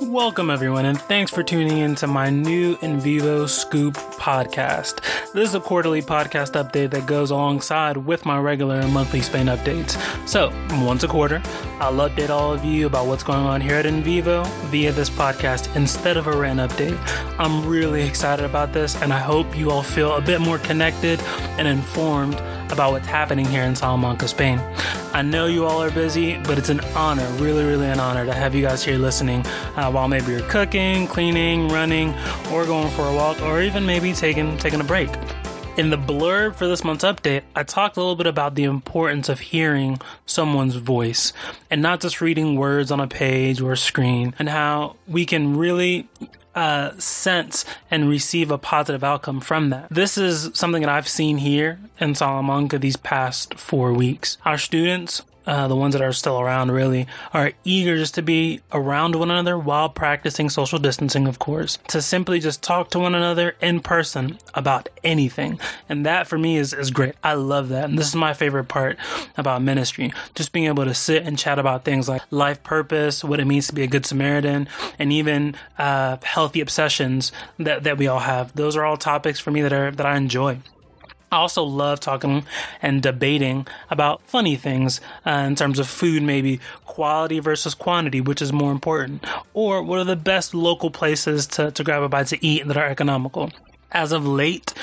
Welcome, everyone, and thanks for tuning in to my new In Vivo Scoop podcast. This is a quarterly podcast update that goes alongside with my regular monthly Spain updates. So, once a quarter, I'll update all of you about what's going on here at In Vivo via this podcast instead of a rant update. I'm really excited about this, and I hope you all feel a bit more connected and informed about what's happening here in Salamanca, Spain. I know you all are busy, but it's an honor, really, really an honor to have you guys here listening uh, while maybe you're cooking, cleaning, running, or going for a walk, or even maybe taking taking a break. In the blurb for this month's update, I talked a little bit about the importance of hearing someone's voice and not just reading words on a page or a screen, and how we can really uh, sense and receive a positive outcome from that. This is something that I've seen here in Salamanca these past four weeks. Our students uh, the ones that are still around really are eager just to be around one another while practicing social distancing, of course, to simply just talk to one another in person about anything. And that for me is, is great. I love that. And this is my favorite part about ministry just being able to sit and chat about things like life purpose, what it means to be a good Samaritan, and even uh, healthy obsessions that, that we all have. Those are all topics for me that are that I enjoy. I also love talking and debating about funny things uh, in terms of food, maybe quality versus quantity, which is more important, or what are the best local places to, to grab a bite to eat that are economical as of late,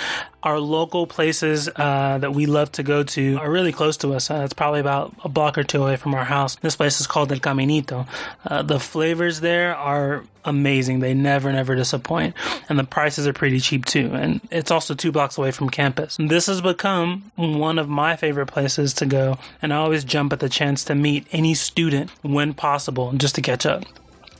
our local places uh, that we love to go to are really close to us. Uh, it's probably about a block or two away from our house. This place is called El Caminito. Uh, the flavors there are amazing. They never, never disappoint. And the prices are pretty cheap too. And it's also two blocks away from campus. This has become one of my favorite places to go. And I always jump at the chance to meet any student when possible just to catch up.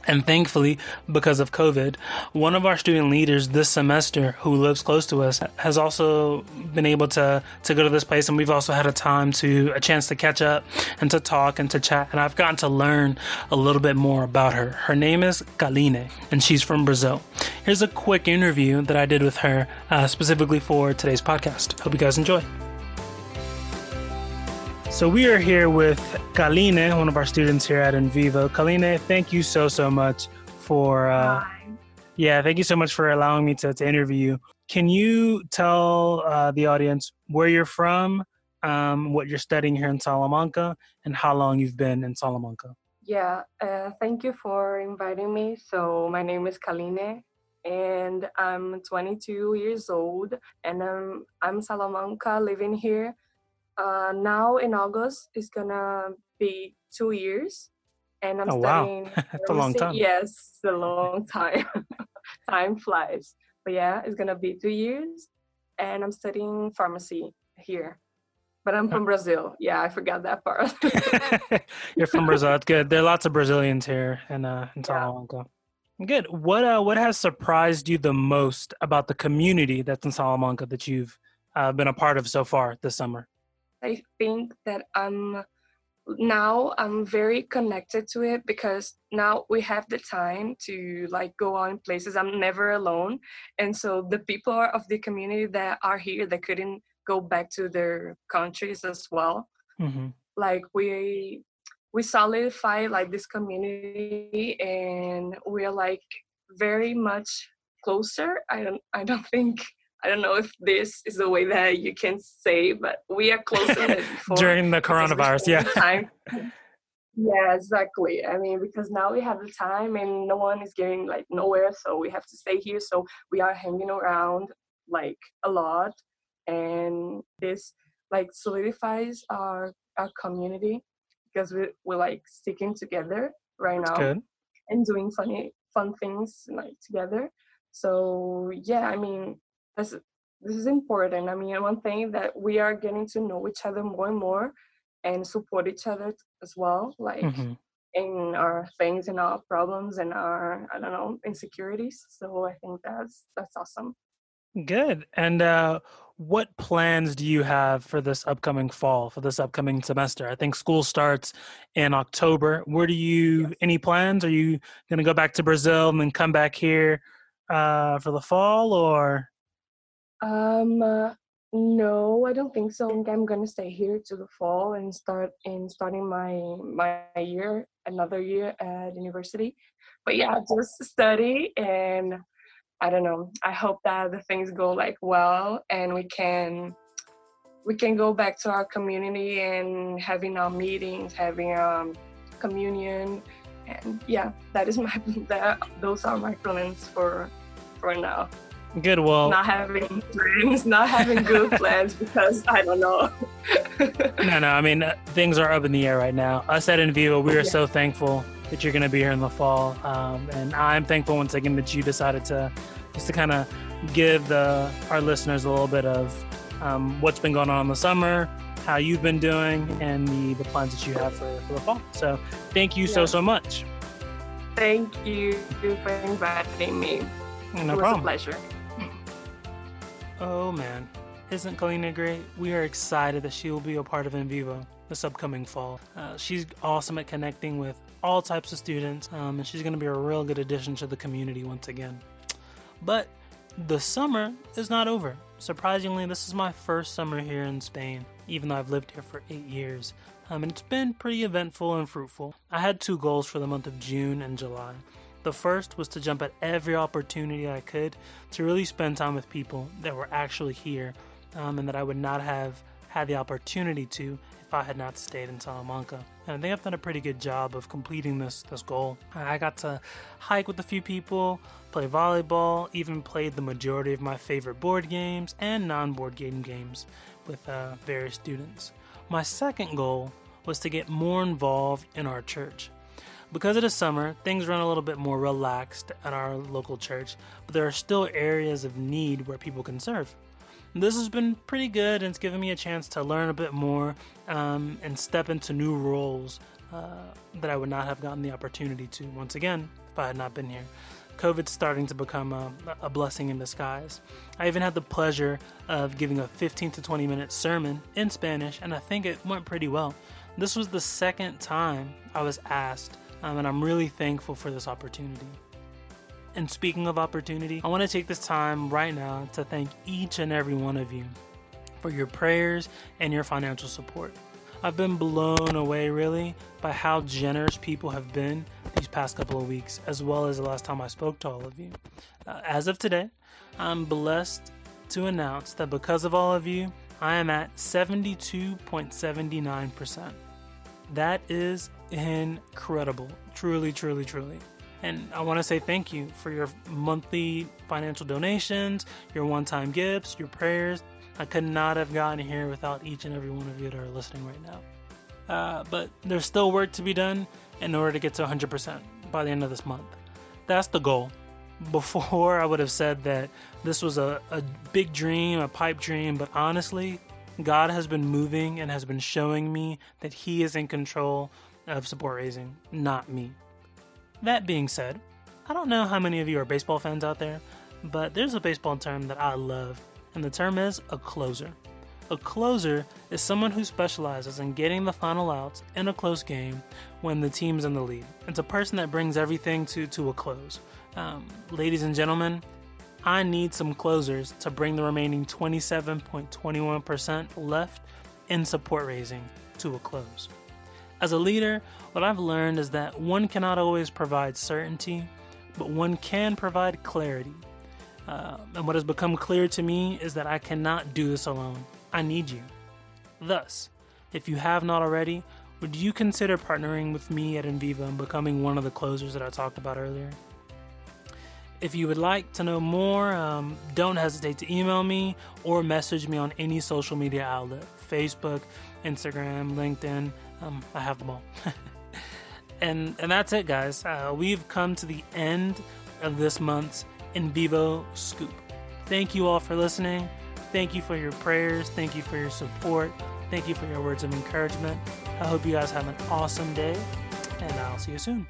And thankfully, because of COVID, one of our student leaders this semester who lives close to us has also been able to, to go to this place. And we've also had a time to, a chance to catch up and to talk and to chat. And I've gotten to learn a little bit more about her. Her name is Kaline and she's from Brazil. Here's a quick interview that I did with her uh, specifically for today's podcast. Hope you guys enjoy. So we are here with Kaline, one of our students here at Invivo. Kaline, thank you so so much for uh, yeah, thank you so much for allowing me to, to interview you. Can you tell uh, the audience where you're from, um, what you're studying here in Salamanca, and how long you've been in Salamanca? Yeah, uh, thank you for inviting me. So my name is Kaline, and I'm 22 years old, and I'm I'm Salamanca living here uh, now in August it's gonna be two years, and I'm oh, studying. Wow. That's a long time. Yes, it's a long time. time flies, but yeah, it's gonna be two years, and I'm studying pharmacy here. But I'm from Brazil. Yeah, I forgot that part. You're from Brazil. That's good. There are lots of Brazilians here in uh, in Salamanca. Yeah. Good. What uh, what has surprised you the most about the community that's in Salamanca that you've uh, been a part of so far this summer? I think that I'm now I'm very connected to it because now we have the time to like go on places. I'm never alone. And so the people of the community that are here that couldn't go back to their countries as well. Mm-hmm. Like we we solidify like this community and we're like very much closer. I don't I don't think I don't know if this is the way that you can say, but we are closer. During the coronavirus, yeah. Time. yeah, exactly. I mean, because now we have the time and no one is getting like nowhere, so we have to stay here. So we are hanging around like a lot, and this like solidifies our our community because we we're like sticking together right That's now good. and doing funny fun things like together. So yeah, I mean, this this is important. I mean, one thing that we are getting to know each other more and more, and support each other as well, like mm-hmm. in our things and our problems and our I don't know insecurities. So I think that's that's awesome. Good. And uh, what plans do you have for this upcoming fall, for this upcoming semester? I think school starts in October. Where do you, yes. any plans? Are you going to go back to Brazil and then come back here uh, for the fall or? Um, uh, No, I don't think so. I think I'm gonna stay here to the fall and start in starting my my year, another year at university. But yeah, just study and I don't know. I hope that the things go like well and we can we can go back to our community and having our meetings, having um communion and yeah, that is my that those are my plans for for now. Good. Well, not having plans, not having good plans because I don't know. no, no. I mean, uh, things are up in the air right now. Us at In Vivo, we are yeah. so thankful that you're going to be here in the fall, um, and I'm thankful once again that you decided to just to kind of give the our listeners a little bit of um, what's been going on in the summer, how you've been doing, and the the plans that you have for, for the fall. So, thank you yeah. so so much. Thank you for inviting me. No it was problem. a pleasure. Oh man, isn't Kalina great? We are excited that she will be a part of In Vivo this upcoming fall. Uh, she's awesome at connecting with all types of students, um, and she's going to be a real good addition to the community once again. But the summer is not over. Surprisingly, this is my first summer here in Spain, even though I've lived here for eight years. Um, and it's been pretty eventful and fruitful. I had two goals for the month of June and July. The first was to jump at every opportunity I could to really spend time with people that were actually here um, and that I would not have had the opportunity to if I had not stayed in Salamanca. And I think I've done a pretty good job of completing this this goal. I got to hike with a few people, play volleyball, even played the majority of my favorite board games and non-board game games with uh, various students. My second goal was to get more involved in our church. Because it is summer, things run a little bit more relaxed at our local church, but there are still areas of need where people can serve. This has been pretty good and it's given me a chance to learn a bit more um, and step into new roles uh, that I would not have gotten the opportunity to once again if I had not been here. COVID's starting to become a, a, blessing in disguise. I even had the pleasure of giving a 15 to 20 minute sermon in Spanish, and I think it went pretty well. This was the second time I was asked um, and I'm really thankful for this opportunity. And speaking of opportunity, I want to take this time right now to thank each and every one of you for your prayers and your financial support. I've been blown away really by how generous people have been these past couple of weeks, as well as the last time I spoke to all of you. Uh, as of today, I'm blessed to announce that because of all of you, I am at 72.79%. That is incredible. Truly, truly, truly. And I want to say thank you for your monthly financial donations, your one time gifts, your prayers. I could not have gotten here without each and every one of you that are listening right now. Uh, but there's still work to be done in order to get to 100% by the end of this month. That's the goal. Before, I would have said that this was a, a big dream, a pipe dream, but honestly, God has been moving and has been showing me that He is in control of support raising, not me. That being said, I don't know how many of you are baseball fans out there, but there's a baseball term that I love, and the term is a closer. A closer is someone who specializes in getting the final outs in a close game when the team's in the lead. It's a person that brings everything to, to a close. Um, ladies and gentlemen, I need some closers to bring the remaining 27.21% left in support raising to a close. As a leader, what I've learned is that one cannot always provide certainty, but one can provide clarity. Uh, and what has become clear to me is that I cannot do this alone. I need you. Thus, if you have not already, would you consider partnering with me at In Vivo and becoming one of the closers that I talked about earlier? If you would like to know more, um, don't hesitate to email me or message me on any social media outlet Facebook, Instagram, LinkedIn. Um, I have them all. and, and that's it, guys. Uh, we've come to the end of this month's In Vivo Scoop. Thank you all for listening. Thank you for your prayers. Thank you for your support. Thank you for your words of encouragement. I hope you guys have an awesome day, and I'll see you soon.